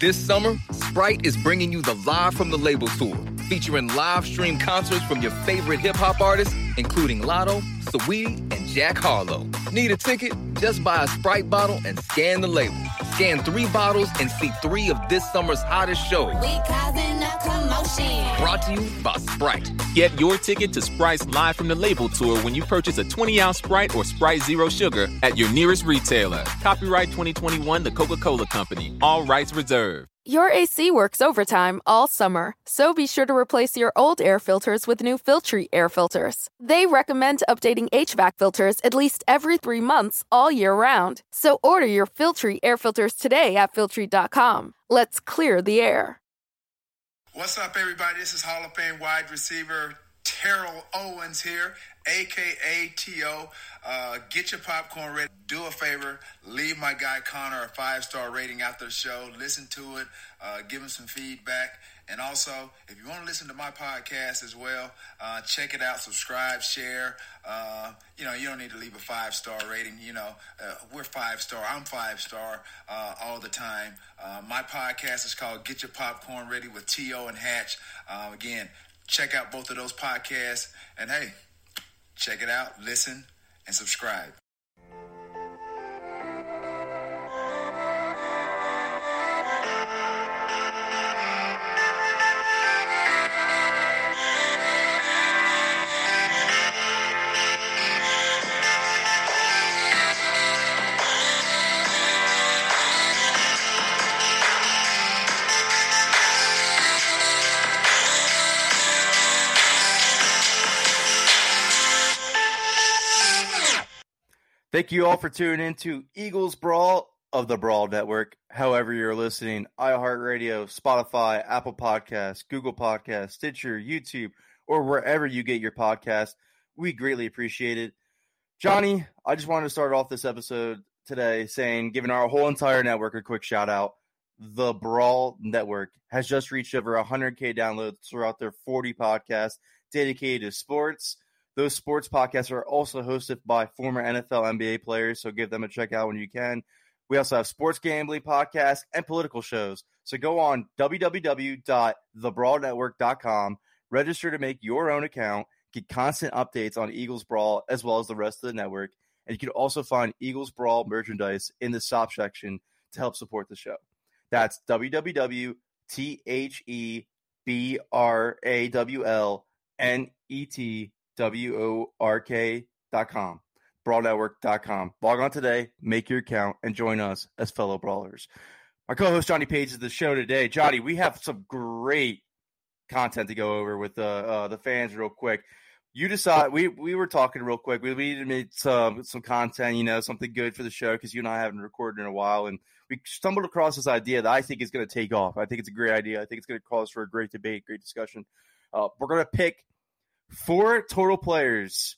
This summer, Sprite is bringing you the Live from the Label Tour, featuring live stream concerts from your favorite hip hop artists, including Latto, Saweetie, and Jack Harlow. Need a ticket? Just buy a Sprite bottle and scan the label. Scan three bottles and see three of this summer's hottest shows. We causing a commotion. Brought to you by Sprite. Get your ticket to Sprite's Live from the Label tour when you purchase a 20 ounce Sprite or Sprite Zero Sugar at your nearest retailer. Copyright 2021 The Coca Cola Company. All rights reserved. Your AC works overtime all summer, so be sure to replace your old air filters with new Filtry air filters. They recommend updating HVAC filters at least every three months all year round. So order your Filtry air filters today at Filtry.com. Let's clear the air. What's up, everybody? This is Hall of Fame wide receiver Terrell Owens here, aka T.O. Uh, get your popcorn ready. Do a favor, leave my guy Connor a five star rating after the show. Listen to it, uh, give him some feedback. And also, if you want to listen to my podcast as well, uh, check it out, subscribe, share. Uh, you know, you don't need to leave a five star rating. You know, uh, we're five star. I'm five star uh, all the time. My podcast is called Get Your Popcorn Ready with T.O. and Hatch. Again, check out both of those podcasts. And hey, check it out, listen, and subscribe. Thank you all for tuning in to Eagles Brawl of the Brawl Network. However, you're listening, iHeartRadio, Spotify, Apple Podcasts, Google Podcasts, Stitcher, YouTube, or wherever you get your podcast. We greatly appreciate it. Johnny, I just wanted to start off this episode today saying, giving our whole entire network a quick shout out. The Brawl Network has just reached over 100K downloads throughout their 40 podcasts dedicated to sports. Those sports podcasts are also hosted by former NFL NBA players, so give them a check out when you can. We also have sports gambling podcasts and political shows. So go on www.thebrawlnetwork.com, register to make your own account, get constant updates on Eagles Brawl as well as the rest of the network. And you can also find Eagles Brawl merchandise in the shop section to help support the show. That's www.thebrawlnet W-O-R-K dot com, brawlnetwork.com. Log on today, make your account, and join us as fellow brawlers. Our co-host Johnny Page is the show today. Johnny, we have some great content to go over with uh, uh, the fans real quick. You decide. We we were talking real quick. We needed to make some some content, you know, something good for the show because you and I haven't recorded in a while, and we stumbled across this idea that I think is going to take off. I think it's a great idea. I think it's going to cause for a great debate, great discussion. Uh, we're going to pick four total players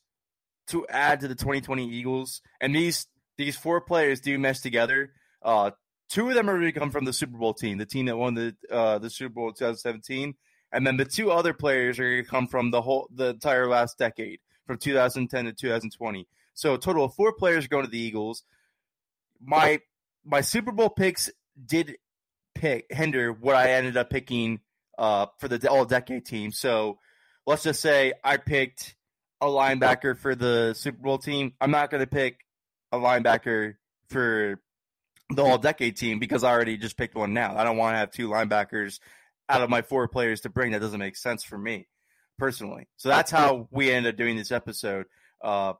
to add to the 2020 Eagles, and these these four players do mesh together. Uh, two of them are going to come from the Super Bowl team, the team that won the uh, the Super Bowl 2017, and then the two other players are going to come from the whole the entire last decade, from 2010 to 2020. So a total of four players going to the Eagles. My my Super Bowl picks did pick hinder what I ended up picking uh, for the all decade team. So let's just say I picked a linebacker for the Super Bowl team. I'm not going to pick a linebacker for the all decade team because I already just picked one now. I don't want to have two linebackers out of my four players to bring. That doesn't make sense for me personally. So that's how we ended up doing this episode. Uh,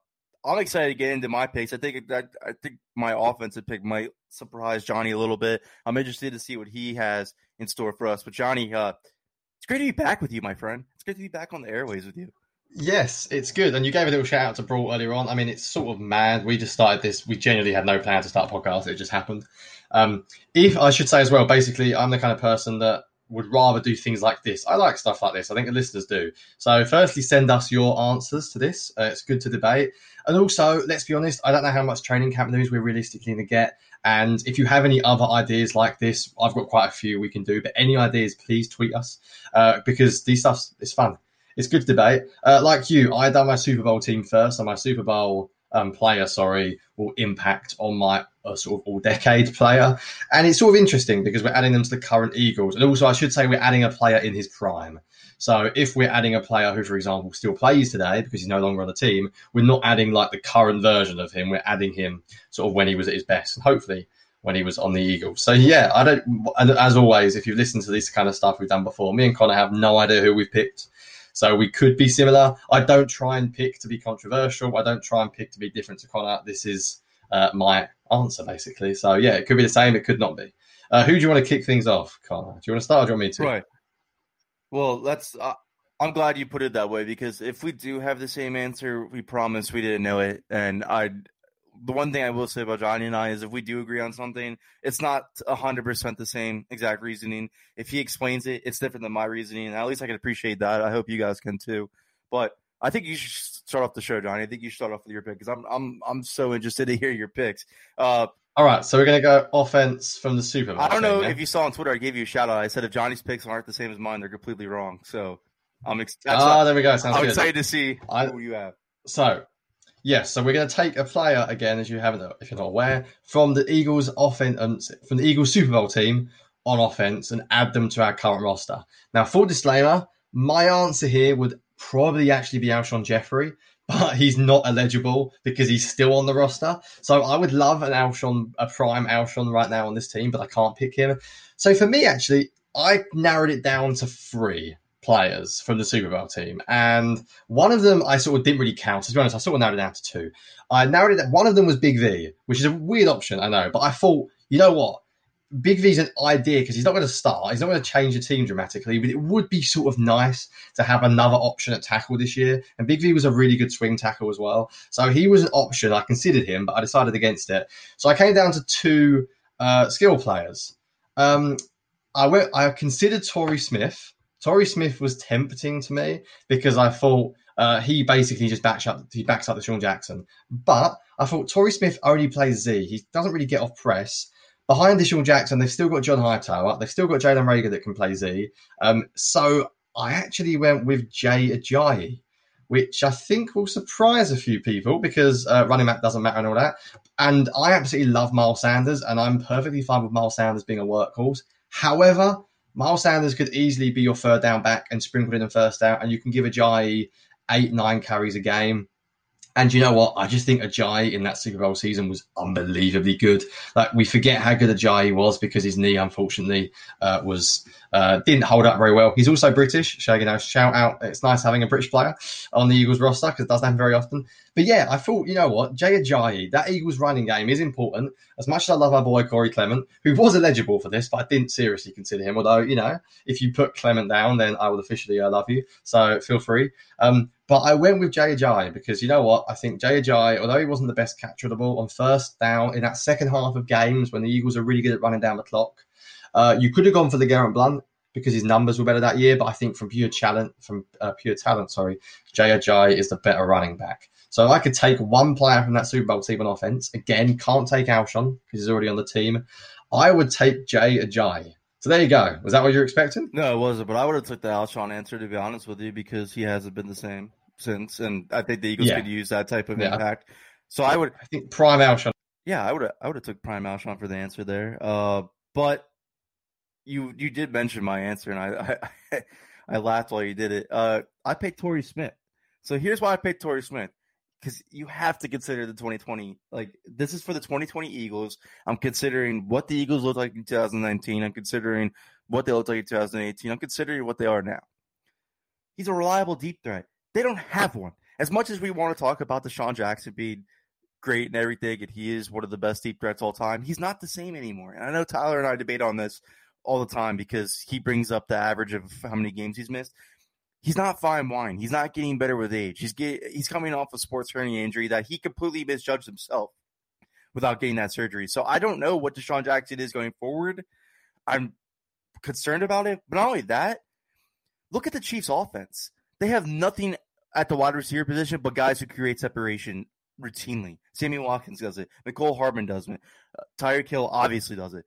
I'm excited to get into my picks. I think I, I think my offensive pick might surprise Johnny a little bit. I'm interested to see what he has in store for us. But Johnny, uh, it's great to be back with you, my friend. Great to be back on the airways with you. Yes, it's good. And you gave a little shout out to Brawl earlier on. I mean, it's sort of mad. We just started this. We genuinely had no plan to start a podcast. It just happened. Um, if I should say as well, basically, I'm the kind of person that would rather do things like this. I like stuff like this. I think the listeners do. So, firstly, send us your answers to this. Uh, it's good to debate. And also, let's be honest, I don't know how much training camp news we're realistically going to get. And if you have any other ideas like this, I've got quite a few we can do. But any ideas, please tweet us uh, because these stuff is fun. It's good to debate. Uh, like you, I done my Super Bowl team first, and my Super Bowl um, player, sorry, will impact on my uh, sort of all decade player. And it's sort of interesting because we're adding them to the current Eagles. And also, I should say, we're adding a player in his prime. So if we're adding a player who, for example, still plays today because he's no longer on the team, we're not adding like the current version of him. We're adding him sort of when he was at his best, and hopefully when he was on the Eagles. So yeah, I don't. As always, if you've listened to this kind of stuff we've done before, me and Connor have no idea who we've picked. So we could be similar. I don't try and pick to be controversial. I don't try and pick to be different to Connor. This is uh, my answer basically. So yeah, it could be the same. It could not be. Uh, who do you want to kick things off, Connor? Do you want to start or do you want me to? Right. Well, that's. Uh, I'm glad you put it that way because if we do have the same answer, we promise we didn't know it. And I, the one thing I will say about Johnny and I is if we do agree on something, it's not hundred percent the same exact reasoning. If he explains it, it's different than my reasoning. And at least I can appreciate that. I hope you guys can too. But I think you should start off the show, Johnny. I think you should start off with your pick because I'm I'm I'm so interested to hear your picks. Uh, all right, so we're gonna go offense from the Super Bowl. I don't know if you saw on Twitter. I gave you a shout out. I said if Johnny's picks aren't the same as mine, they're completely wrong. So I'm ex- ah, there we go. Sounds I'm good. excited to see I, who you have. So Yes, so we're going to take a player again, as you haven't, if you're not aware, from the Eagles offense, from the Eagles Super Bowl team on offense, and add them to our current roster. Now, full disclaimer, my answer here would probably actually be Alshon Jeffrey, but he's not eligible because he's still on the roster. So I would love an Alshon, a prime Alshon right now on this team, but I can't pick him. So for me, actually, I narrowed it down to three players from the Super Bowl team, and one of them I sort of didn't really count. To be honest, I sort of narrowed it down to two. I narrowed it. Down. One of them was Big V, which is a weird option, I know, but I thought, you know what, Big V's an idea because he's not going to start. He's not going to change the team dramatically, but it would be sort of nice to have another option at tackle this year. And Big V was a really good swing tackle as well, so he was an option. I considered him, but I decided against it. So I came down to two uh, skill players. Um, I went. I considered Torrey Smith Torrey Smith was tempting to me because I thought uh, he basically just backs up he backs up DeSean Jackson. But I thought Torrey Smith only plays Z. He doesn't really get off press. Behind Sean Jackson, they've still got John Hightower. They've still got Jalen Reagor that can play Z. Um, so I actually went with Jay Ajayi, which I think will surprise a few people because uh, running back doesn't matter and all that. And I absolutely love Miles Sanders, and I'm perfectly fine with Miles Sanders being a workhorse. However, Miles Sanders could easily be your third down back and sprinkle in a first down, and you can give Ajayi eight, nine carries a game. And you know what? I just think Ajayi in that Super Bowl season was unbelievably good. Like we forget how good Ajayi was because his knee, unfortunately, uh, was uh, didn't hold up very well. He's also British. So, you know, shout out. It's nice having a British player on the Eagles roster because it doesn't happen very often. But yeah, I thought, you know what? Jay Ajayi, that Eagles running game is important. As much as I love our boy Corey Clement, who was eligible for this, but I didn't seriously consider him. Although, you know, if you put Clement down, then I will officially uh, love you. So feel free. Um, but I went with Jay Ajayi because you know what? I think Jay Ajayi, although he wasn't the best catcher of the ball on first down in that second half of games when the Eagles are really good at running down the clock, uh, you could have gone for LeGarrette Blount because his numbers were better that year. But I think from pure talent, from uh, pure talent, sorry, Jay Ajayi is the better running back. So I could take one player from that Super Bowl team on offense. Again, can't take Alshon because he's already on the team. I would take Jay Ajayi. So there you go. Was that what you're expecting? No, it wasn't. But I would have took the Alshon answer to be honest with you because he hasn't been the same since, and I think the Eagles yeah. could use that type of yeah. impact. So I would. I think prime Alshon. Yeah, I would. have I would have took prime Alshon for the answer there. Uh, but you you did mention my answer, and I I, I laughed while you did it. Uh, I picked Torrey Smith. So here's why I picked Torrey Smith because you have to consider the 2020. Like this is for the 2020 Eagles. I'm considering what the Eagles looked like in 2019. I'm considering what they looked like in 2018. I'm considering what they are now. He's a reliable deep threat. They don't have one. As much as we want to talk about Sean Jackson being great and everything, and he is one of the best deep threats all time, he's not the same anymore. And I know Tyler and I debate on this all the time because he brings up the average of how many games he's missed he's not fine wine. He's not getting better with age. He's get, he's coming off a sports hernia injury that he completely misjudged himself without getting that surgery. So I don't know what DeSean Jackson is going forward. I'm concerned about it. But not only that, look at the Chiefs' offense. They have nothing at the wide receiver position but guys who create separation routinely. Sammy Watkins does it. Mecole Hardman does it. Uh, Tyreek Hill obviously does it.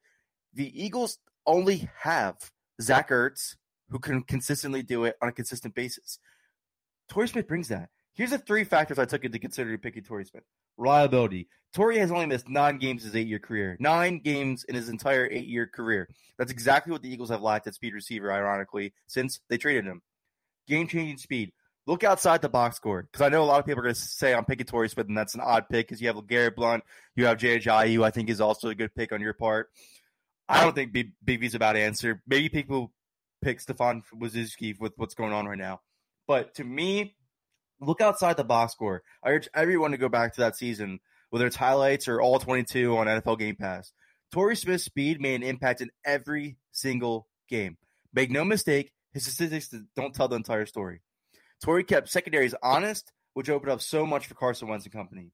The Eagles only have Zach Ertz, who can consistently do it on a consistent basis. Torrey Smith brings that. Here's the three factors I took into consideration picking Torrey Smith. Reliability. Torrey has only missed nine games his eight year career. Nine games in his entire eight year career. That's exactly what the Eagles have lacked at speed receiver, ironically, since they traded him. Game changing speed. Look outside the box score because I know a lot of people are going to say I'm picking Torrey Smith, and that's an odd pick because you have Garrett Blount, you have Ajayi, who I think is also a good pick on your part. I don't think Big, V's about answer. Maybe people pick Stefen Wisniewski with what's going on right now. But to me, look outside the box score. I urge everyone to go back to that season, whether it's highlights or all 22 on NFL Game Pass. Torrey Smith's speed made an impact in every single game. Make no mistake, his statistics don't tell the entire story. Torrey kept secondaries honest, which opened up so much for Carson Wentz and company.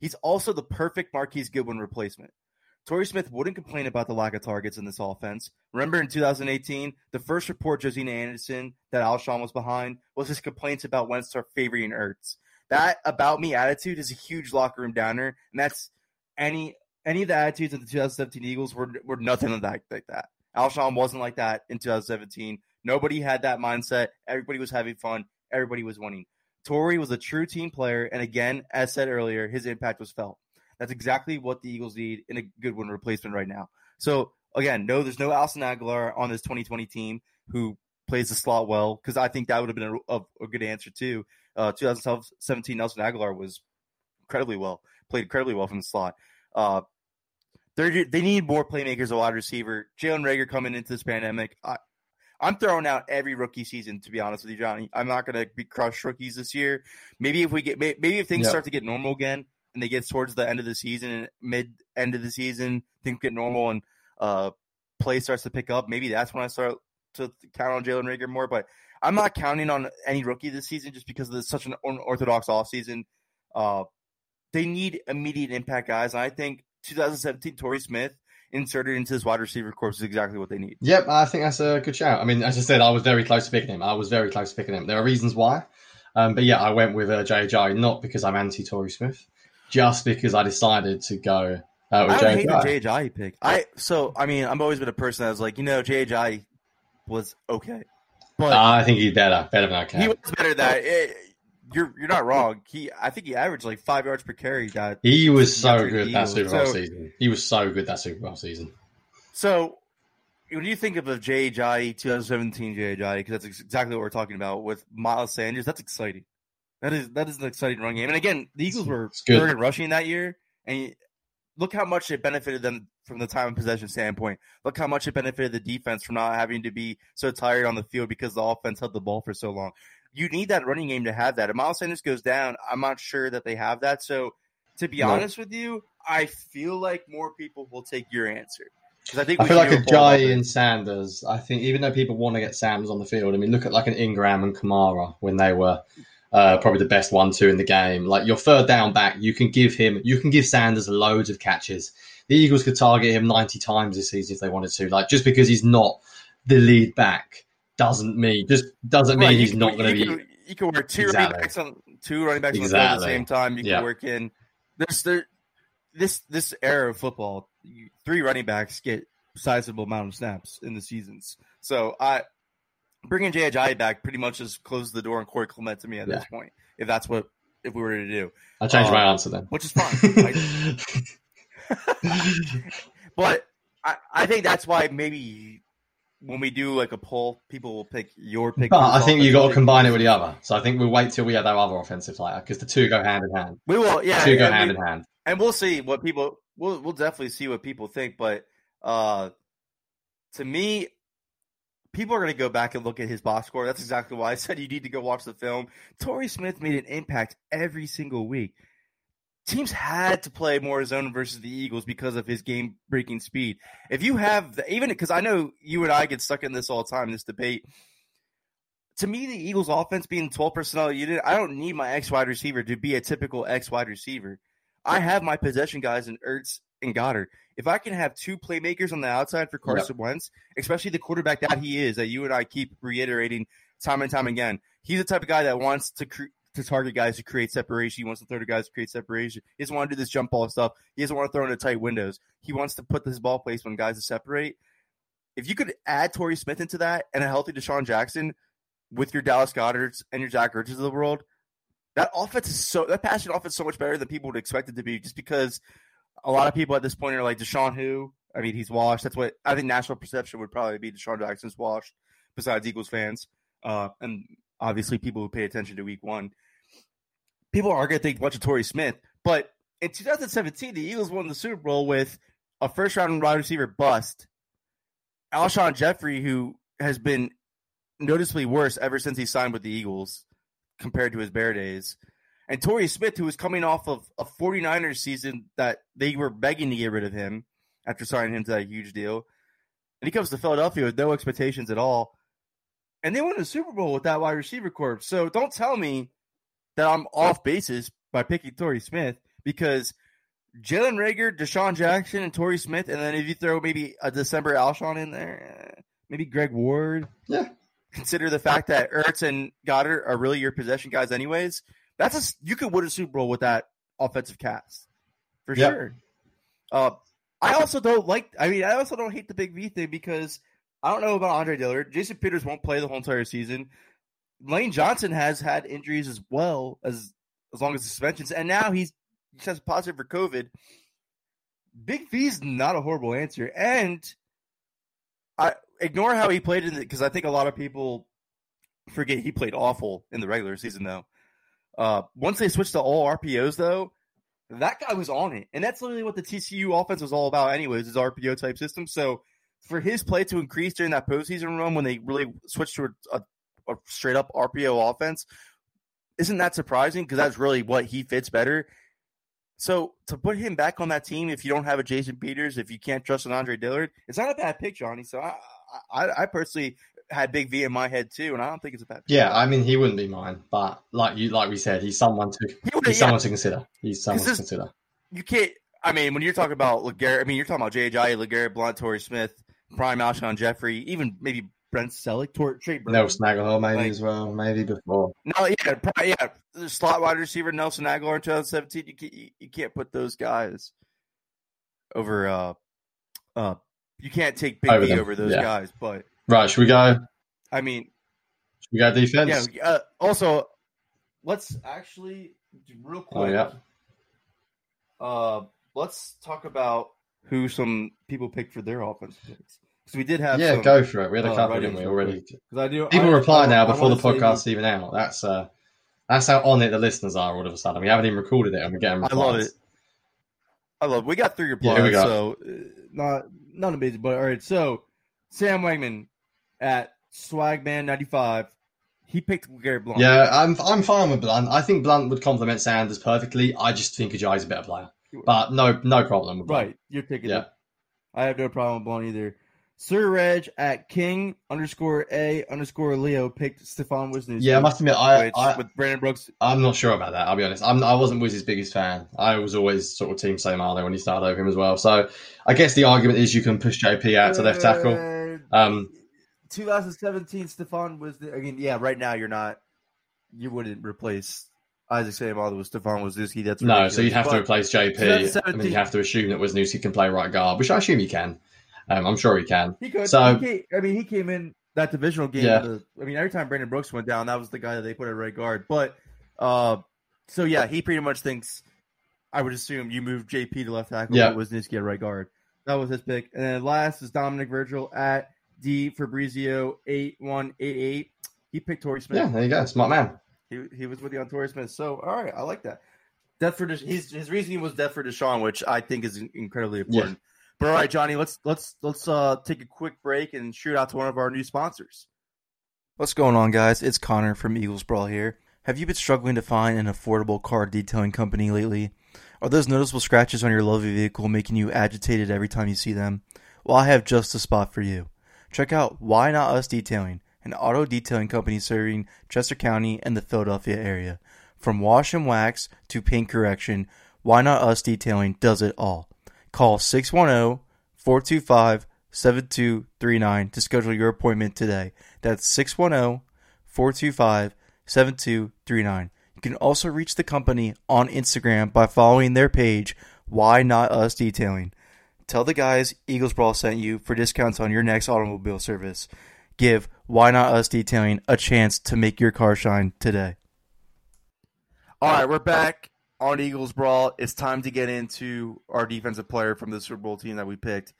He's also the perfect Marquise Goodwin replacement. Torrey Smith wouldn't complain about the lack of targets in this offense. Remember in 2018, the first report Josina Anderson that Alshon was behind was his complaints about Wentz favoring Ertz. That about me attitude is a huge locker room downer, and that's any any of the attitudes of the 2017 Eagles were were nothing like that. Like that. Alshon wasn't like that in 2017. Nobody had that mindset. Everybody was having fun. Everybody was winning. Torrey was a true team player, and again, as said earlier, his impact was felt. That's exactly what the Eagles need in a Goodwin replacement right now. So again, no, there's no Nelson Agholor on this 2020 team who plays the slot well because I think that would have been a, a, a good answer too. Uh, 2017 Nelson Agholor was incredibly well, played incredibly well from the slot. Uh, they they need more playmakers, a wide receiver. Jalen Reagor coming into this pandemic. I, I'm throwing out every rookie season to be honest with you, Johnny. I'm not going to be crush rookies this year. Maybe if we get maybe if things start to get normal again, and they get towards the end of the season and mid end of the season, things get normal and uh, play starts to pick up, maybe that's when I start to count on Jalen Reagor more. But I'm not counting on any rookie this season just because of such an unorthodox offseason. Uh, they need immediate impact guys. And I think 2017 Torrey Smith inserted into this wide receiver corps is exactly what they need. Yep, I think that's a good shout. I mean, as I said, I was very close to picking him. I was very close to picking him. There are reasons why. Um, but yeah, I went with uh, JJ, not because I'm anti Torrey Smith, just because I decided to go uh, with I hate the JJ pick. I so I mean I've always been a person that was like you know JJ was okay, but uh, I think he's better, better than okay. He was better than it, you're you're not wrong. He I think he averaged like five yards per carry. That he was so good that Super Bowl so, season. He was so good that Super Bowl season. So when you think of a JJ 2017 JJ, because that's exactly what we're talking about with Miles Sanders, that's exciting. That is that is an exciting run game. And again, the Eagles were third in rushing that year, and look how much it benefited them from the time of possession standpoint. Look how much it benefited the defense from not having to be so tired on the field because the offense held the ball for so long. You need that running game to have that. If Miles Sanders goes down, I'm not sure that they have that. So, to be honest with you, I feel like more people will take your answer. Because I think I feel like Ajayi and Sanders. I think even though people want to get Sanders on the field, I mean, look at like an Ingram and Kamara when they were uh, probably the best one two in the game. Like your third down back, you can give him, you can give Sanders loads of catches. The Eagles could target him ninety times this season if they wanted to. Like just because he's not the lead back doesn't mean just doesn't mean right, he's not going to be. you can work two exactly. running backs on two running backs exactly. on the, same time. You can work in there's there this this era of football. Three running backs get sizable amount of snaps in the seasons. So I bringing Jay Ajayi back pretty much just closes the door on Corey Clement to me at yeah. this point. If that's what if we were to do, I'll change um, my answer then, which is fine. but I, I think that's why maybe when we do like a poll, people will pick your pick. But I think you got to combine it with the other. So I think we'll wait till we have our other offensive player because the two go hand in hand. We will, yeah, the two go hand we, in hand, and we'll see what people. We'll we'll definitely see what people think, but uh, to me, people are going to go back and look at his box score. That's exactly why I said you need to go watch the film. Torrey Smith made an impact every single week. Teams had to play more zone versus the Eagles because of his game breaking speed. If you have the, even because I know you and I get stuck in this all the time, this debate. to me, the Eagles' offense being 12 personnel unit, I don't need my X wide receiver to be a typical X wide receiver. I have my possession guys in Ertz and Goedert. If I can have two playmakers on the outside for Carson Wentz, especially the quarterback that he is, that you and I keep reiterating time and time again, he's the type of guy that wants to cre- to target guys to create separation. He wants to throw to guys to create separation. He doesn't want to do this jump ball stuff. He doesn't want to throw into tight windows. He wants to put this ball place placement guys to separate. If you could add Torrey Smith into that and a healthy DeSean Jackson with your Dallas Goederts and your Jack Ertzes of the world, that offense is so that passing offense is so much better than people would expect it to be. Just because a lot of people at this point are like DeSean, who I mean, he's washed. That's what I think. National perception would probably be DeSean Jackson's washed. Besides Eagles fans, uh, and obviously people who pay attention to Week One, people are going to think much of Torrey Smith. But in 2017, the Eagles won the Super Bowl with a first round wide receiver bust, Alshon Jeffrey, who has been noticeably worse ever since he signed with the Eagles compared to his Bear days. And Torrey Smith, who was coming off of a 49ers season that they were begging to get rid of him after signing him to that huge deal. And he comes to Philadelphia with no expectations at all. And they won the Super Bowl with that wide receiver corps. So don't tell me that I'm off basis by picking Torrey Smith because Jalen Reagor, DeSean Jackson, and Torrey Smith, and then if you throw maybe a December Alshon in there, eh, maybe Greg Ward. Yeah. Consider the fact that Ertz and Goedert are really your possession guys, anyways. That's a you could win a Super Bowl with that offensive cast for Yep. sure. Uh, I also don't like. I mean, I also don't hate the Big V thing because I don't know about Andre Dillard. Jason Peters won't play the whole entire season. Lane Johnson has had injuries as well as as long as suspensions, and now he's he tested positive for COVID. Big V's not a horrible answer, and I ignore how he played in it because I think a lot of people forget he played awful in the regular season though. Uh, once they switched to all RPOs though, that guy was on it, and that's literally what the TCU offense was all about, anyways, is RPO type system. So for his play to increase during that postseason run when they really switched to a, a, a straight up RPO offense, isn't that surprising? Because that's really what he fits better. So to put him back on that team, if you don't have a Jason Peters, if you can't trust an Andre Dillard, it's not a bad pick, Johnny. So I, I, I personally had Big V in my head too, and I don't think it's a bad. Pick. Yeah, I mean he wouldn't be mine, but like you, like we said, he's someone to would- he's yeah. someone to consider. He's someone to consider. you can't. I mean, when you're talking about Legarrette, I mean, you're talking about J.J. Legarrette, Blount, Torrey Smith, Prime Alshon Jeffrey, even maybe Brent Celek, Tor- Trey Burton. Nelson Agholor maybe Like- as well, maybe before. No, yeah, probably, yeah. The slot wide receiver Nelson Agholor in 2017. You can't, you, you can't put those guys over. uh uh You can't take Big Over V them, over those yeah. guys. But Right, should we go? I mean, Should we go defense? yeah. Uh, also, let's actually real quick. Oh yeah. Uh, let's talk about who some people picked for their offensive picks. Because we did have Yeah, some, go for it. We had a uh, couple, didn't we, already? quick. 'Cause I do. People I- reply I- now I before the wanna podcast's even out. That's uh that's how on it the listeners are all of a sudden. We haven't even recorded it and we're getting I replies. love it. I love. It. We got three Yeah, replies, we got- so uh, not not amazing, but all right. So Sam Wegman at Swagman ninety five, he picked Gary Blount. Yeah, I'm I'm fine with Blount. I think Blount would complement Sanders perfectly. I just think Ajayi's a better player. But no no problem with Blount. right. You're picking Yeah. it. I have no problem with Blount either. Sir Reg at King underscore A underscore Leo picked Stefen Wisniewski. Yeah, I must admit, I, I with Brandon Brooks. I'm not sure about that. I'll be honest. I'm, I wasn't Wiz's biggest fan. I was always sort of team Seumalo when he started over him as well. So I guess the argument is you can push JP out to left tackle. Um, 2017 Stefen was the, I mean, yeah, right now you're not you wouldn't replace Isaac Seumalo with Stefen Wisniewski. That's No, so you'd have to replace JP, 2017 then you have to assume that Wisniewski can play right guard, which I assume he can. Um, I'm sure he can. He could. So- he I mean, he came in that divisional game. Yeah. The, I mean, every time Brandon Brooks went down, that was the guy that they put at right guard. But, uh, so yeah, he pretty much thinks. I would assume you move JP to left tackle. Yeah. Yeah, Wisniewski at right guard. That was his pick. And then last is Dominic Virgil at D Fabrizio eight one eight eight. He picked Torrey Smith. Yeah, there you go. Smart man. He, he was with you on Torrey Smith. So, all right, I like that. Death for Desha- his his reasoning was death for DeSean, which I think is incredibly important. But all right, Johnny, let's let's let's uh, take a quick break and shoot out to one of our new sponsors. What's going on, guys? It's Connor from Eagles Brawl here. Have you been struggling to find an affordable car detailing company lately? Are those noticeable scratches on your lovely vehicle making you agitated every time you see them? Well, I have just the spot for you. Check out Why Not Us Detailing an auto detailing company serving Chester County and the Philadelphia area. From wash and wax to paint correction, Why Not Us Detailing does it all. Call 610 425 7239 to schedule your appointment today. That's 610 425 7239. You can also reach the company on Instagram by following their page, Why Not Us Detailing. Tell the guys Eagles Brawl sent you for discounts on your next automobile service. Give Why Not Us Detailing a chance to make your car shine today. All right, we're back on Eagles Brawl. It's time to get into our defensive player from the Super Bowl team that we picked.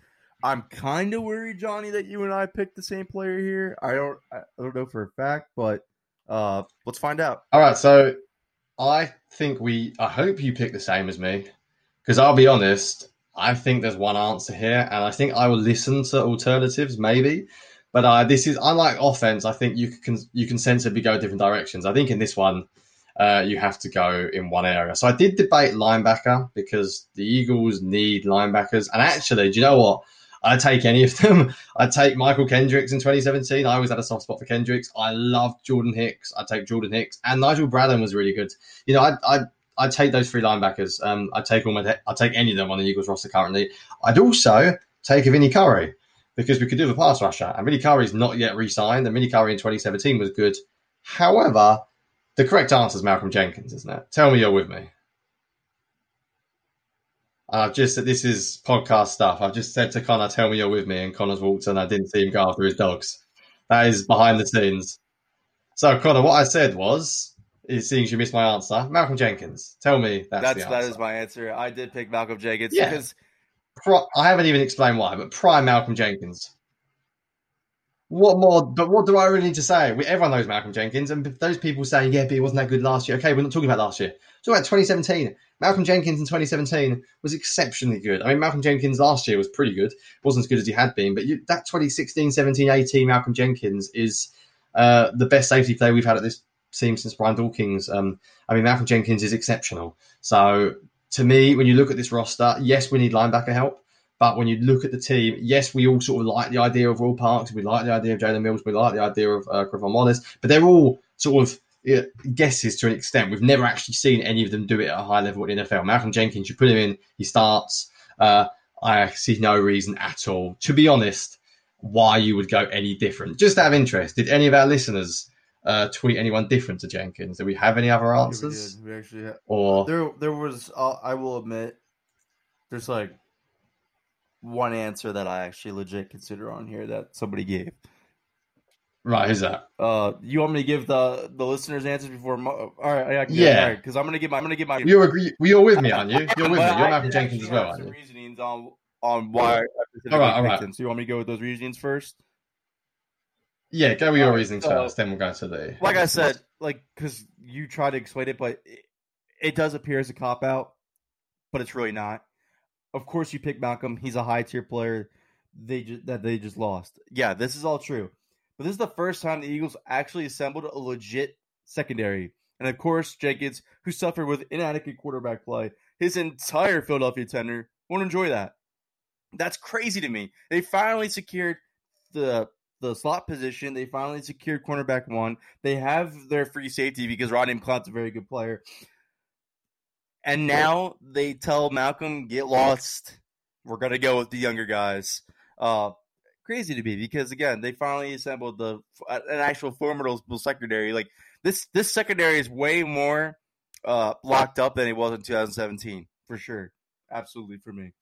I'm kind of worried, Johnny, that you and I picked the same player here. I don't, I don't know for a fact, but uh, let's find out. All right, so I think we. I hope you pick the same as me, because I'll be honest. I think there's one answer here, and I think I will listen to alternatives, maybe. But uh, this is unlike offense. I think you can you can sensibly go different directions. I think in this one, uh, you have to go in one area. So I did debate linebacker because the Eagles need linebackers. And actually, do you know what? I'd take any of them. I'd take Mychal Kendricks in 2017. I always had a soft spot for Kendricks. I love Jordan Hicks. I'd take Jordan Hicks. And Nigel Bradham was really good. You know, I'd, I'd, I'd take those three linebackers. Um, I'd take all my, I'd take any of them on the Eagles roster currently. I'd also take a Vinny Curry because we could do the pass rusher. And Vinny is not yet re-signed. And Vinny Curry in 2017 was good. However, the correct answer is Malcolm Jenkins, isn't it? Tell me you're with me. I've just said this is podcast stuff. I've just said to Connor, "Tell me you're with me," and Connor's walked and I didn't see him go after his dogs. That is behind the scenes. So, Connor, what I said was, it seems you missed my answer. Malcolm Jenkins. Tell me that's, That's answer. is my answer. I did pick Malcolm Jenkins Yeah. because Pri- I haven't even explained why, but prime Malcolm Jenkins. What more? But what do I really need to say? We, everyone knows Malcolm Jenkins, and those people saying, "Yeah, but he wasn't that good last year." Okay, we're not talking about last year. We're talking about 2017. Malcolm Jenkins in 2017 was exceptionally good. I mean, Malcolm Jenkins last year was pretty good. wasn't as good as he had been, but you, that 2016, 17, 18 Malcolm Jenkins is uh, the best safety player we've had at this team since Brian Dawkins. Um, I mean, Malcolm Jenkins is exceptional. So to me, when you look at this roster, yes, we need linebacker help. But when you look at the team, yes, we all sort of like the idea of Will Parks, we like the idea of Jalen Mills, we like the idea of uh, Griffin Wallace, but they're all sort of guesses to an extent. We've never actually seen any of them do it at a high level in the NFL. Malcolm Jenkins, you put him in, he starts. Uh, I see no reason at all, to be honest, why you would go any different. Just out of interest, did any of our listeners uh, tweet anyone different to Jenkins? Do we have any other answers? we actually had, Or there there was uh, I will admit there's like one answer that I actually legit consider on here that somebody gave. right, who's that? Uh, you want me to give the the listeners answers before? Mo- all right, can Yeah. because I'm gonna give my I'm gonna give my. You agree? You're with me, aren't you? You're with me. You're Malcolm Jenkins as well, some you? reasonings on on why. All right, all right. So you want me to go with those reasonings first? Yeah, go with your reasonings so- first, then we'll go to the. Like I said, like because you try to explain it, but it, it does appear as a cop out, but it's really not. Of course, you pick Malcolm. He's a high tier player. They just that they just lost. Yeah, this is all true. But this is the first time the Eagles actually assembled a legit secondary. And of course, Jenkins, who suffered with inadequate quarterback play his entire Philadelphia tenure, won't enjoy that. That's crazy to me. They finally secured the the slot position. They finally secured cornerback one. They have their free safety because Rodney McLeod's a very good player. And now they tell Malcolm, get lost. We're gonna go with the younger guys. Uh, crazy to me because again, they finally assembled the an actual formidable secondary. Like this, this secondary is way more uh, locked up than it was in 2017 for sure. Absolutely for me.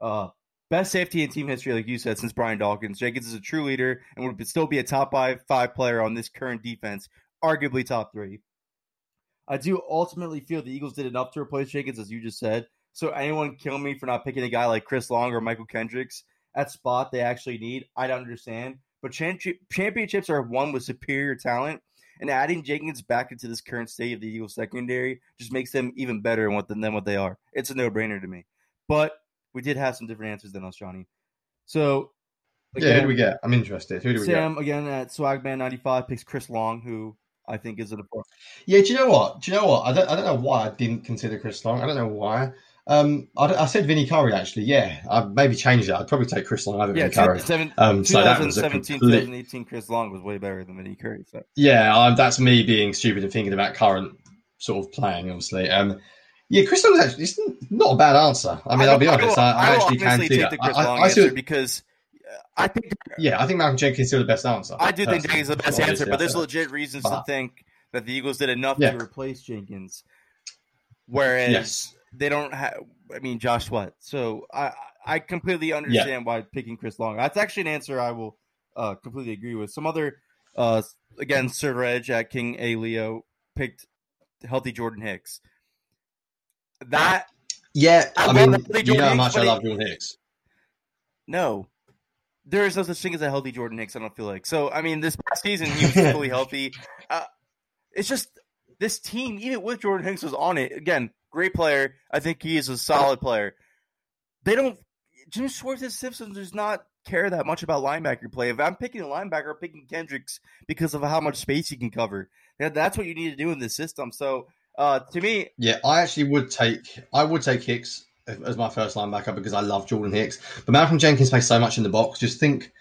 Uh, best safety in team history, like you said, since Brian Dawkins. Jenkins is a true leader and would still be a top five five player on this current defense, arguably top three. I do ultimately feel the Eagles did enough to replace Jenkins, as you just said. So anyone kill me for not picking a guy like Chris Long or Mychal Kendricks at spot they actually need, I'd understand. But championships are won with superior talent, and adding Jenkins back into this current state of the Eagles secondary just makes them even better than what they are. It's a no brainer to me. But we did have some different answers than us, Johnny. So Yeah, who do we get? I'm interested. Who do we get? Sam again at Swagman95 picks Chris Long, who I think is an important. Yeah, do you know what? Do you know what? I don't, I don't know why I didn't consider Chris Long. I don't know why. Um, I, I said Vinny Curry actually. Yeah, I'd maybe change that. I'd probably take Chris Long over Yeah, Vinny Curry. 2007 Um, so that was a 2017, complete- 2018, Chris Long was way better than Vinny Curry. So. Yeah, um, that's me being stupid and thinking about current sort of playing. Obviously, um, yeah, Chris Long is actually it's not a bad answer. I mean, I will be honest, I, I, will actually can see that. I, I, I see- because uh, I think yeah, I think Malcolm Jenkins is still the best answer. I do think. Jenkins is the best answer, but there's legit reasons to think that the Eagles did enough Yeah. to replace Jenkins, whereas Yes. they don't have. I mean, Josh Sweat. So I I completely understand why picking Chris Long. That's actually an answer I will uh, completely agree with. Some other uh, again, Sir Reg at King A Leo picked healthy Jordan Hicks. That Yeah, I I, mean, you know how much I love Jordan Hicks. No. There is no such thing as a healthy Jordan Hicks, I don't feel like. So, I mean, this past season, he was fully healthy. Uh, it's just this team, even with Jordan Hicks was on it, again, great player. I think he is a solid player. They don't, Jim Schwartz and Simpson does not care that much about linebacker play. If I'm picking a linebacker, I'm picking Kendricks because of how much space he can cover. That's what you need to do in this system. So, uh, to me, Yeah, I actually would take I would take Hicks as my first linebacker because I love Jordan Hicks. But Malcolm Jenkins plays so much in the box. Just think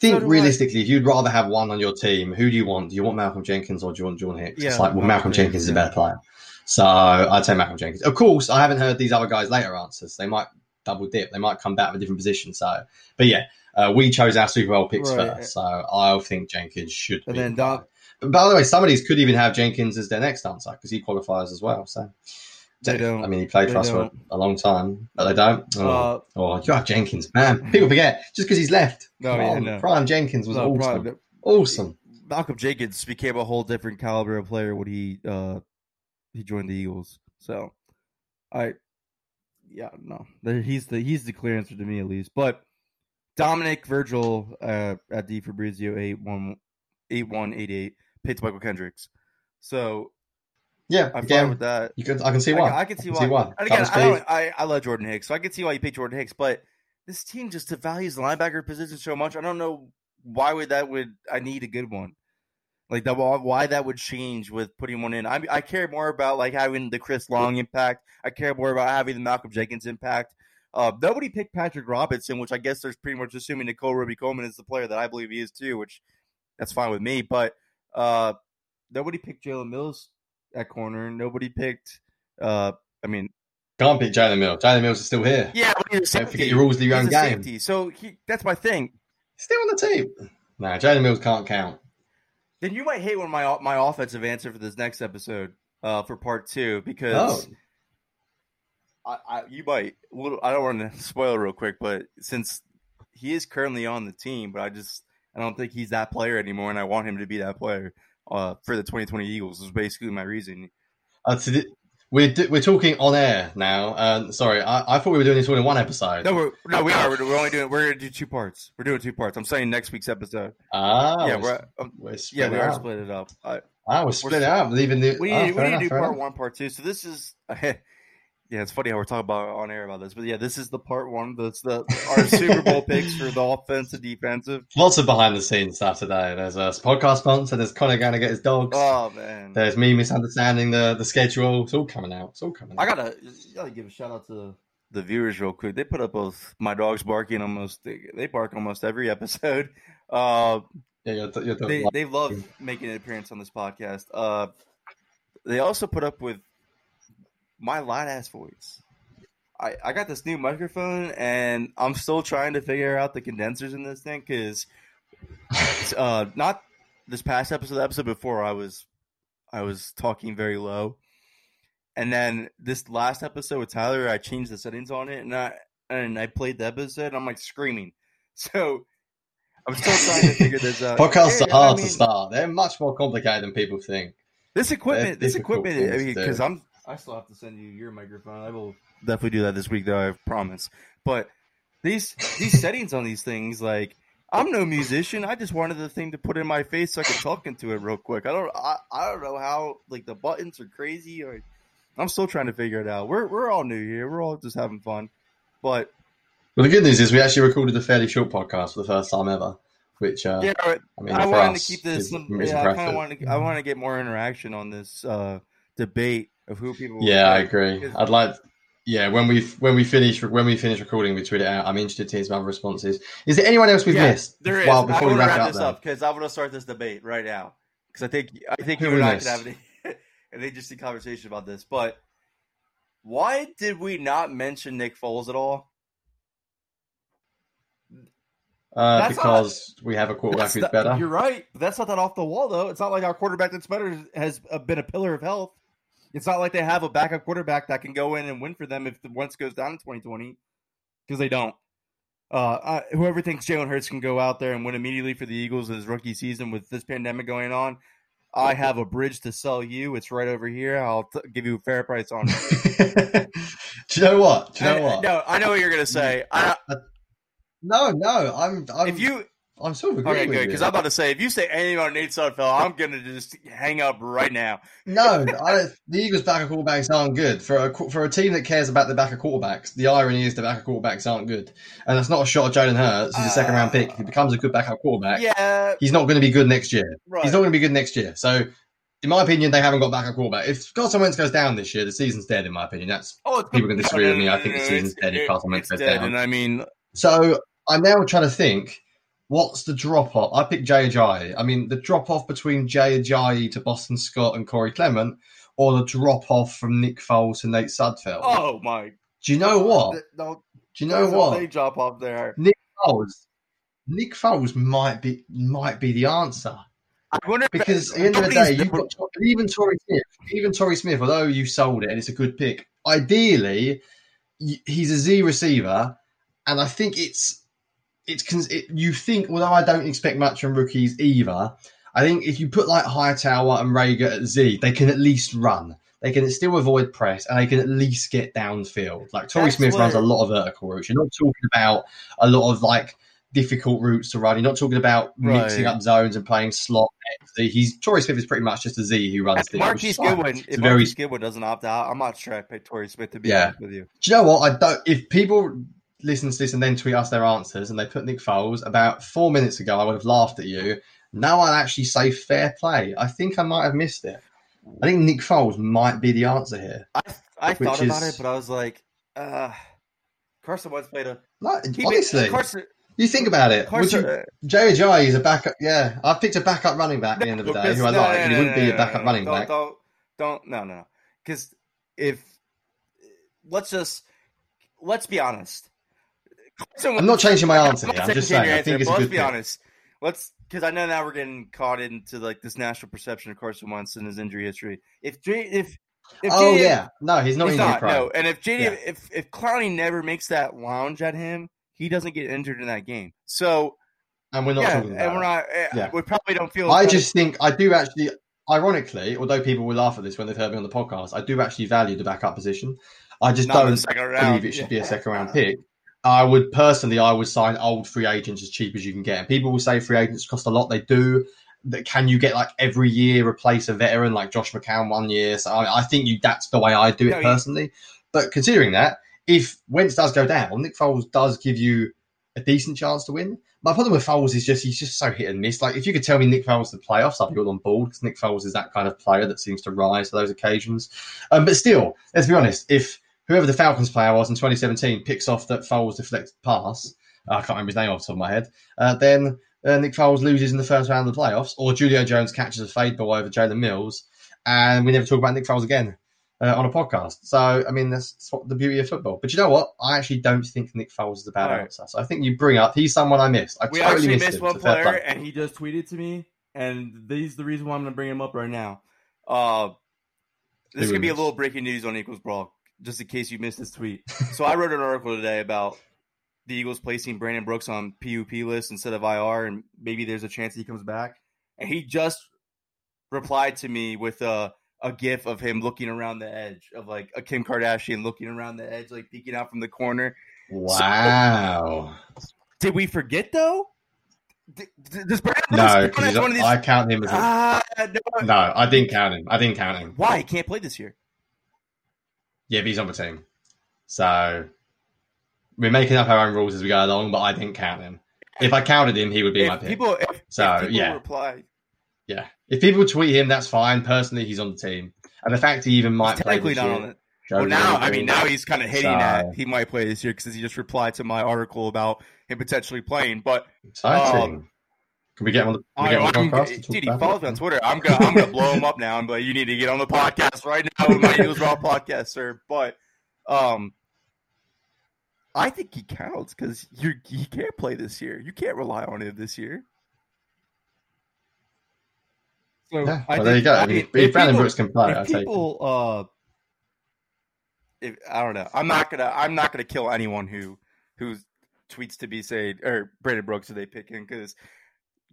think So do I. realistically, if you'd rather have one on your team, who do you want? Do you want Malcolm Jenkins or do you want Jordan Hicks? Yeah, it's like well, Malcolm Malcolm Jenkins Jenkins, is a better player. So I'd say Malcolm Jenkins. Of course, I haven't heard these other guys' later answers. They might double dip. They might come back with a different position. So, but yeah, uh, we chose our Super Bowl picks Right. first. So I think Jenkins should and be. then But by the way, some of these could even have Jenkins as their next answer because he qualifies as well. So They don't. I mean, he played for us for a long time, but they don't. Oh, uh, oh you have Jenkins, man. People forget just because he's left. No, Come yeah, on. no. Prime Jenkins was no, awesome. Awesome. Malcolm Jenkins became a whole different caliber of player when he uh he joined the Eagles. So I yeah, no. He's the he's the clear answer to me at least. But Dominic Virgil uh at D Fabrizio 8188 picked Mychal Kendricks. So Yeah, I'm fine with that. you could. I can see why. I can see I why. see why. And again, I, don't, I I love Jordan Hicks, so I can see why you picked Jordan Hicks. But this team just values the linebacker position so much. I don't know why would that would I need a good one. Like that, why- why that would change with putting one in? I I care more about like having the Chris Long impact. I care more about having the Malcolm Jenkins impact. Uh, nobody picked Patrick Robinson, which I guess there's pretty much assuming Nickell Robey-Coleman is the player that I believe he is too, which that's fine with me. But uh, nobody picked Jalen Mills at corner. Nobody picked. Uh, I mean, Can't pick Jalen Mills. Jalen Mills is still here. yeah, but he's Don't forget your rules of your He's own game. safety. So he, that's my thing. Still on the team. Nah, Jalen Mills can't count. Then you might hate one of my my offensive answer for this next episode, uh, for part two, because Oh. I, I you might. I don't want to spoil it real quick, but since he is currently on the team, but I just I don't think he's that player anymore, and I want him to be that player uh, for the 2020 Eagles. Is basically my reason. Uh, so th- we're d- we're talking on air now. Uh, sorry, I, I thought we were doing this all in one episode. No, we're no, we are. We're, we're only doing. We're gonna do two parts. We're doing two parts. I'm saying next week's episode. Ah, yeah, we're, we're, um, we're yeah, we are up. split it up. I, Ah, we're split it up, leaving the. we ah, need, fair we need enough, to do part enough. one, part two. So this is, yeah, it's funny how we're talking about on air about this, but yeah, this is the part one. That's the our Super Bowl picks for the offensive, defensive. Lots of behind the scenes stuff today. There's a podcast sponsor. There's Connor going to get his dogs. Oh man, There's me misunderstanding the, the schedule. It's all coming out. It's all coming out. I gotta gotta give a shout out to the viewers real quick. They put up both my dogs barking almost. They, they bark almost every episode. Uh, yeah, you're, you're the, they they love making an appearance on this podcast. Uh, they also put up with my loud ass voice. I, I got this new microphone and I'm still trying to figure out the condensers in this thing because uh, not this past episode, the episode before I was I was talking very low, and then this last episode with Tyler, I changed the settings on it and I and I played the episode. And I'm like screaming, so I'm still trying to figure this out. Podcasts Yeah, are hard I mean, to start. They're much more complicated than people think. This equipment, They're this equipment, things to do. because I'm, I still have to send you your microphone. I will definitely do that this week, though. I promise. But these these settings on these things, like I'm no musician. I just wanted the thing to put in my face so I could talk into it real quick. I don't, I, I don't know how like the buttons are crazy, or I'm still trying to figure it out. We're we're all new here. We're all just having fun, but Well, the good news is we actually recorded a fairly short podcast for the first time ever, which uh, yeah, I mean, I wanted to keep this. is, some- is yeah, I kind of wanted. To, I want to get more interaction on this uh, debate of who people. Yeah, I agree. I'd like, Yeah, when we when we finish when we finish recording, we tweet it out. I'm interested to hear some other responses. Is there anyone else we've Yeah, missed? There is. Well, before we to wrap wrap up, this up because I want to start this debate right now because I think I think Who you and I could have an, an interesting conversation about this. But why did we not mention Nick Foles at all? Uh, because we have a quarterback That's who's not- better. You're right, but that's not that off the wall though. It's not like our quarterback that's better has uh, been a pillar of health. It's not like they have a backup quarterback that can go in and win for them if the once goes down in 2020 because they don't. Uh, whoever thinks Jalen Hurts can go out there and win immediately for the Eagles in his rookie season with this pandemic going on, I have a bridge to sell you. It's right over here. I'll t- give you a fair price on it. Do you know what? Do you know I- what? No, I know what you're gonna say. I, No, no, I'm. I'm if you I'm sort of agreeing okay, with good because I'm about to say if you say anything about Nate Sudfeld, I'm gonna just hang up right now. No, I don't, the Eagles' backup quarterbacks aren't good for a for a team that cares about the backup quarterbacks. The irony is the backup quarterbacks aren't good, and that's not a shot at Jalen Hurts. He's a second round pick. If he becomes a good backup quarterback, Yeah, he's not going to be good next year. right. He's not going to be good next year. So, in my opinion, they haven't got backup quarterback. If Carson Wentz goes down this year, the season's dead. In my opinion, that's Oh, People can disagree with me. I think the season's it's- dead if Carson Wentz goes dead, down. And I mean, So I'm now trying to think, what's the drop off? I picked Jay Ajayi. I mean, the drop off between Jay Ajayi to Boston Scott and Corey Clement, or the drop off from Nick Foles to Nate Sudfeld. oh my! Do you know what? No, Do you know what? they drop off there. Nick Foles, Nick Foles might be might be the answer I wonder if because at the end of the day, you've got even Torrey Smith. Even Torrey Smith, although you sold it and it's a good pick, ideally he's a Z receiver, and I think it's it's cons- it, you think. Although I don't expect much from rookies either, I think if you put like Hightower and Reagor at Z, they can at least run. They can still avoid press, and they can at least get downfield. Like Torrey That's Smith runs a lot of vertical routes. You're not talking about a lot of like difficult routes to run. You're not talking about mixing up zones and playing slot. He's Torrey Smith is pretty much just a Z who runs If things. which Marquise. Goodwin, if a very Marquise Goodwin doesn't opt out, I'm not sure I picked Torrey Smith to be Yeah. honest with you. Do you know what? I don't. If people listen to this and then tweet us their answers, and they put Nick Foles about four minutes ago, I would have laughed at you. Now I'd actually say fair play. I think I might have missed it. I think Nick Foles might be the answer here. I I thought about is- it, but I was like, uh, Carson Wentz played a Like, honestly, Made, Carson, you think about it. Would Carson, you, uh, Ajayi is a backup. Yeah, I picked a backup running back at the end of the day, who I no, like, no, he wouldn't be a backup running don't, back. Don't, don't, no, no, no. Because if let's just let's be honest. I'm not changing my answer I'm here. I'm just saying. your I think it's Let's be pick. honest. Let's because I know now we're getting caught into like this national perception of Carson Wentz and his injury history. If J, if if Oh yeah, no, he's not he's injury not prone. no, and if JD Yeah. if if Clowney never makes that lounge at him, he doesn't get injured in that game. So and we're not yeah, talking about. and we're not. eh, Yeah. We probably don't feel. I just think I do actually, ironically, although people will laugh at this when they've heard me on the podcast, I do actually value the backup position. I just Not don't believe round. it should Yeah. be a second round pick. I would personally, I would sign old free agents as cheap as you can get. And people will say free agents cost a lot. They do. That can you get like every year replace a veteran like Josh McCown one year? So I, I think you that's the way I do it No, you- personally. But considering that, if Wentz does go down, Nick Foles does give you a decent chance to win. My problem with Foles is just he's just so hit and miss. Like if you could tell me Nick Foles to the playoffs, I'd be all on board because Nick Foles is that kind of player that seems to rise to those occasions. Um, but still, let's be honest. If whoever the Falcons player was in 2017 picks off that Foles deflected pass, I can't remember his name off the top of my head, uh, then uh, Nick Foles loses in the first round of the playoffs, or Julio Jones catches a fade ball over Jalen Mills, and we never talk about Nick Foles again uh, on a podcast. So, I mean, that's, that's what the beauty of football. But you know what? I actually don't think Nick Foles is a bad answer. So I think you bring up he's someone I missed. I we totally actually missed, missed him. one player, play. and he just tweeted to me, and this is the reason why I'm going to bring him up right now. Uh, this is Who going to be a little breaking news on Eagles Brawl, just in case you missed this tweet. so I wrote an article today about the Eagles placing Brandon Brooks on PUP list instead of IR, and maybe there's a chance he comes back. And he just replied to me with a a gif of him looking around the edge of like a Kim Kardashian looking around the edge, like peeking out from the corner. Wow. Did we forget though? Does Brandon No, Brooks count because as one of these? I count him as a, Ah, no. no. I didn't count him. I didn't count him. Why he can't play this year? Yeah, he's on the team. So we're making up our own rules as we go along, but I didn't count him. If I counted him, he would be my If pick. people, if, So, if people yeah. reply, yeah. If people tweet him, that's fine. Personally, he's on the team. And the fact he even might he's play this not year, on it. well, now I mean now he's kind of hitting so. that he might play this year because he just replied to my article about him potentially playing. But exciting. Um, can we get him on the, we get on the podcast? Dude, he follows me on Twitter. I'm gonna I'm gonna blow him up now. I'm like, you need to get on the podcast right now with my Eagles Raw podcast, sir. But um, I think he counts because you he can't play this year. You can't rely on him this year. So yeah, well, there you go. I mean, if, if Brandon Brooks can play, if people, uh, if I don't know, I'm not gonna I'm not gonna kill anyone who who tweets to be saying or Brandon Brooks if they pick him because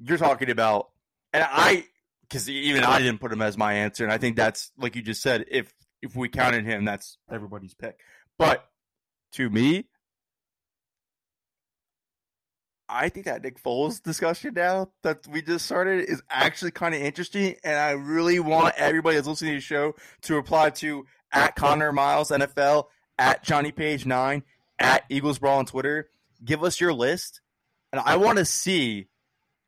you're talking about and I because even I didn't put him as my answer and I think that's like you just said if if we counted him that's everybody's pick but to me I think that Nick Foles discussion now that we just started is actually kind of interesting, and I really want everybody that's listening to the show to reply to at Connor Miles NFL, at Johnny Page Nine, at Eagles Brawl on Twitter. Give us your list, and I want to see.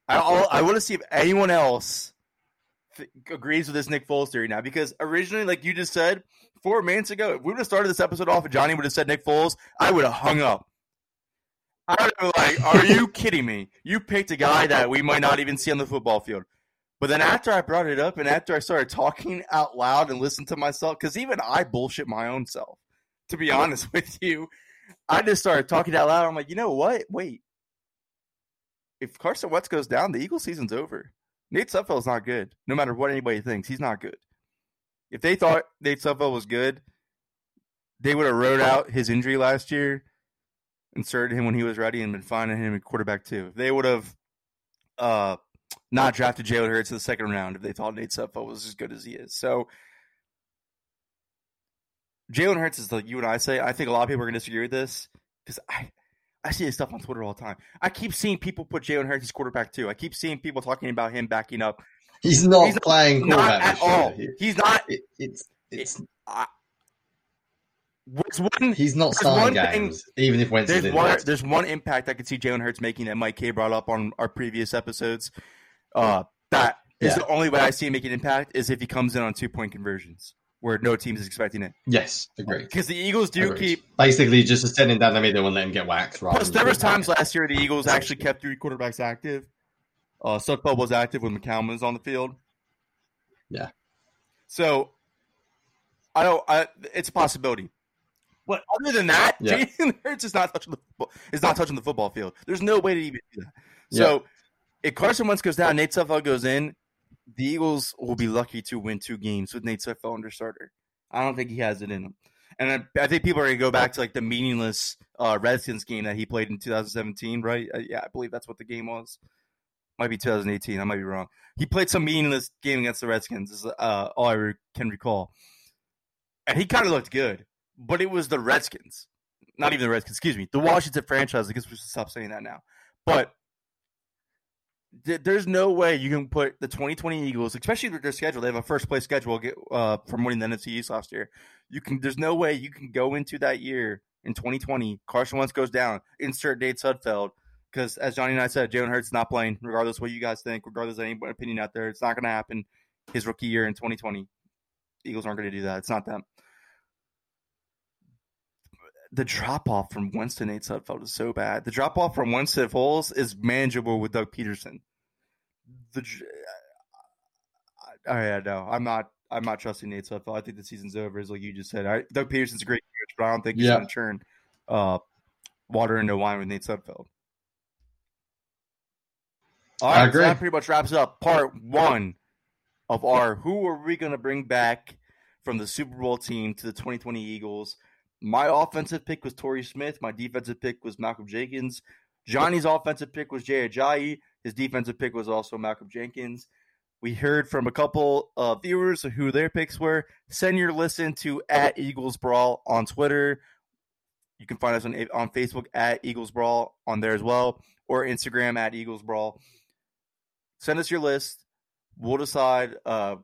I I want to see if anyone else th- agrees with this Nick Foles theory now, because originally, like you just said, four minutes ago, if we would have started this episode off and Johnny would have said Nick Foles, I would have hung up. I was like, are you kidding me? You picked a guy that we might not even see on the football field. But then after I brought it up and after I started talking out loud and listened to myself, because even I bullshit my own self, to be honest with you, I just started talking out loud. I'm like, you know what? Wait. If Carson Wentz goes down, the Eagle season's over. Nate Sudfeld's not good, no matter what anybody thinks. He's not good. If they thought Nate Sudfeld was good, they would have wrote out his injury last year inserted him when he was ready and been finding him at quarterback too. If they would have uh, not drafted Jalen Hurts in the second round if they thought Nate Sudfeld was as good as he is. So Jalen Hurts is like you and I say. I think a lot of people are going to disagree with this because I I see this stuff on Twitter all the time. I keep seeing people put Jalen Hurts as quarterback too. I keep seeing people talking about him backing up. He's not he's playing not, not at all. He's not. It, it's it's. It, I, one, He's not starting games, thing, even if Wentz there's is one, There's one impact I could see Jalen Hurts making that Mike K brought up on our previous episodes. Uh, that is yeah. the only way I see him making impact is if he comes in on two point conversions where no team is expecting it. Yes, agree. Because the Eagles do Agreed. keep basically just extending down the middle and let him get whacked. Plus, there was times last year the Eagles actually kept three quarterbacks active. Uh, Sudfeld was active when McCown was on the field. Yeah. So I don't. I, it's a possibility. But other than that, yeah. Jalen Hurts is not touching the football, is not touching the football field. There's no way to even do that. So yeah. if Carson Wentz goes down, Nate Sudfeld goes in, the Eagles will be lucky to win two games with Nate Sudfeld under starter. I don't think he has it in him. And I, I think people are going to go back to like the meaningless uh, Redskins game that he played in 2017, right? Uh, yeah, I believe that's what the game was. Might be 2018. I might be wrong. He played some meaningless game against the Redskins. Is uh, all I re- can recall, and he kind of looked good but it was the Redskins, not even the Redskins. Excuse me, the Washington franchise. I guess we should stop saying that now. But there's no way you can put the 2020 Eagles, especially with their schedule. They have a first place schedule uh, from winning the NFC East last year. You can. There's no way you can go into that year in 2020. Carson Wentz goes down. Insert Nate Sudfeld. Because as Johnny and I said, Jalen Hurts not playing, regardless of what you guys think, regardless of any opinion out there. It's not going to happen. His rookie year in 2020, Eagles aren't going to do that. It's not them the drop off from to Nate Sudfeld is so bad. The drop off from to Foles is manageable with Doug Pederson. The I, I, I know I'm not I'm not trusting Nate Sudfeld. I think the season's over, as like you just said. I, Doug Pederson's a great coach, but I don't think he's yeah. going to turn uh, water into wine with Nate Sudfeld. All right, I agree. So that pretty much wraps up part one of our who are we going to bring back from the Super Bowl team to the 2020 Eagles. My offensive pick was Torrey Smith. My defensive pick was Malcolm Jenkins. Johnny's offensive pick was Jay Ajayi. His defensive pick was also Malcolm Jenkins. We heard from a couple of viewers who their picks were. Send your listen to at Eagles Brawl on Twitter. You can find us on on Facebook at Eagles Brawl on there as well, or Instagram at Eagles Brawl. Send us your list. We'll decide. Uh,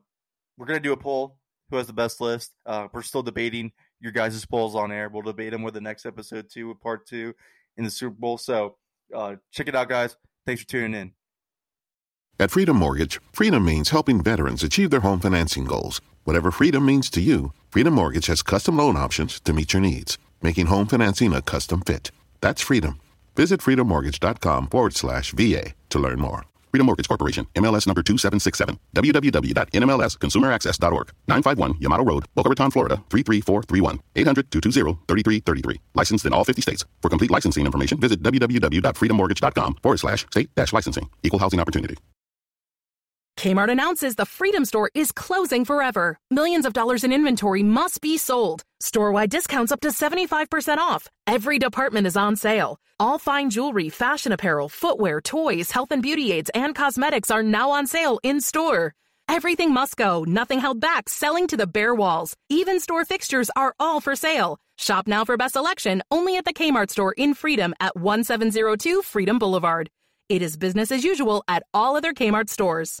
we're gonna do a poll. Who has the best list? Uh, we're still debating your guys' polls on air. We'll debate them with the next episode too, with part two in the Super Bowl. So uh, check it out, guys. Thanks for tuning in. At Freedom Mortgage, freedom means helping veterans achieve their home financing goals. Whatever freedom means to you, Freedom Mortgage has custom loan options to meet your needs, making home financing a custom fit. That's freedom. Visit freedommortgage.com forward slash VA to learn more. Freedom Mortgage Corporation, MLS number 2767, www.nmlsconsumeraccess.org, 951 Yamato Road, Boca Raton, Florida, 33431, 800-220-3333. Licensed in all 50 states. For complete licensing information, visit www.freedommortgage.com forward slash state dash licensing. Equal housing opportunity. Kmart announces the Freedom Store is closing forever. Millions of dollars in inventory must be sold. Store-wide discounts up to 75% off. Every department is on sale. All fine jewelry, fashion apparel, footwear, toys, health and beauty aids, and cosmetics are now on sale in store. Everything must go, nothing held back, selling to the bare walls. Even store fixtures are all for sale. Shop now for best selection only at the Kmart store in Freedom at 1702 Freedom Boulevard. It is business as usual at all other Kmart stores.